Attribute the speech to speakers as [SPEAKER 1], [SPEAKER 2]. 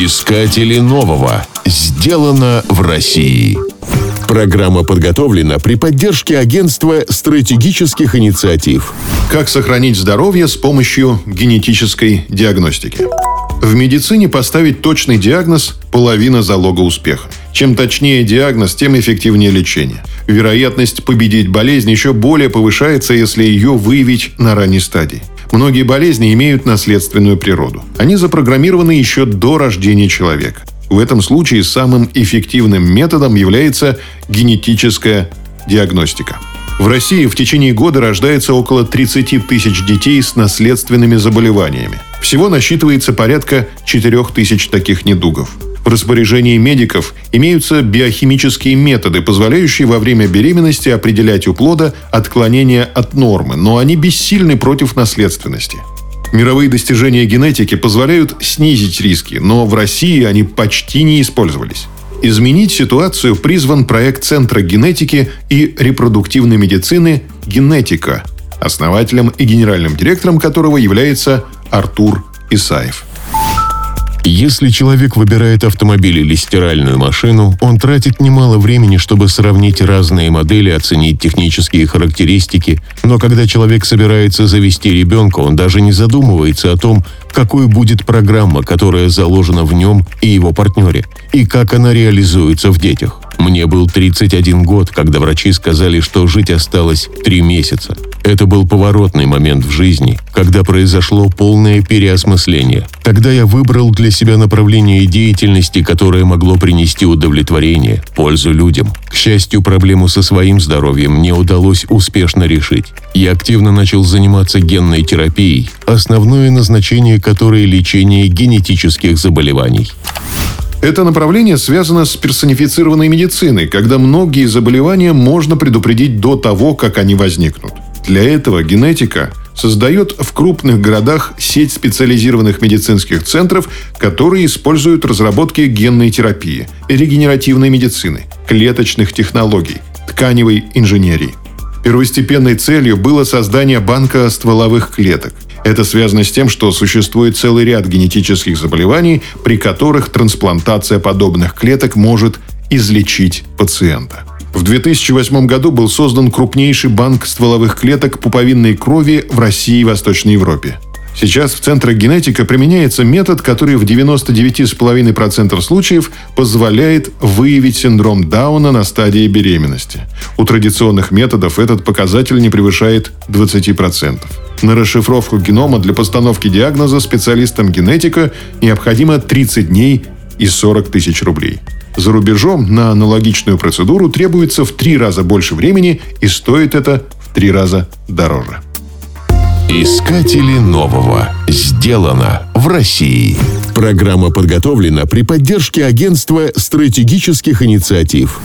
[SPEAKER 1] Искатели нового. Сделано в России. Программа подготовлена при поддержке Агентства стратегических инициатив.
[SPEAKER 2] Как сохранить здоровье с помощью генетической диагностики? В медицине поставить точный диагноз – половина залога успеха. Чем точнее диагноз, тем эффективнее лечение. Вероятность победить болезнь еще более повышается, если ее выявить на ранней стадии. Многие болезни имеют наследственную природу. Они запрограммированы еще до рождения человека. В этом случае самым эффективным методом является генетическая диагностика. В России в течение года рождается около 30 тысяч детей с наследственными заболеваниями. Всего насчитывается порядка 4 тысяч таких недугов. В распоряжении медиков имеются биохимические методы, позволяющие во время беременности определять у плода отклонения от нормы, но они бессильны против наследственности. Мировые достижения генетики позволяют снизить риски, но в России они почти не использовались. Изменить ситуацию призван проект Центра генетики и репродуктивной медицины «Генетика», основателем и генеральным директором которого является Артур Исаев.
[SPEAKER 1] Если человек выбирает автомобиль или стиральную машину, он тратит немало времени, чтобы сравнить разные модели, оценить технические характеристики, но когда человек собирается завести ребенка, он даже не задумывается о том, какой будет программа, которая заложена в нем и его партнере, и как она реализуется в детях. Мне был 31 год, когда врачи сказали, что жить осталось 3 месяца. Это был поворотный момент в жизни, когда произошло полное переосмысление. Тогда я выбрал для себя направление деятельности, которое могло принести удовлетворение, пользу людям. К счастью, проблему со своим здоровьем мне удалось успешно решить. Я активно начал заниматься генной терапией, основное назначение которой – лечение генетических заболеваний.
[SPEAKER 2] Это направление связано с персонифицированной медициной, когда многие заболевания можно предупредить до того, как они возникнут. Для этого генетика создает в крупных городах сеть специализированных медицинских центров, которые используют разработки генной терапии, регенеративной медицины, клеточных технологий, тканевой инженерии. Первостепенной целью было создание банка стволовых клеток – это связано с тем, что существует целый ряд генетических заболеваний, при которых трансплантация подобных клеток может излечить пациента. В 2008 году был создан крупнейший банк стволовых клеток пуповинной крови в России и Восточной Европе. Сейчас в центрах генетика применяется метод, который в 99,5% случаев позволяет выявить синдром Дауна на стадии беременности. У традиционных методов этот показатель не превышает 20%. На расшифровку генома для постановки диагноза специалистам генетика необходимо 30 дней и 40 тысяч рублей. За рубежом на аналогичную процедуру требуется в три раза больше времени и стоит это в три раза дороже.
[SPEAKER 1] Искатели нового. Сделано в России. Программа подготовлена при поддержке Агентства стратегических инициатив.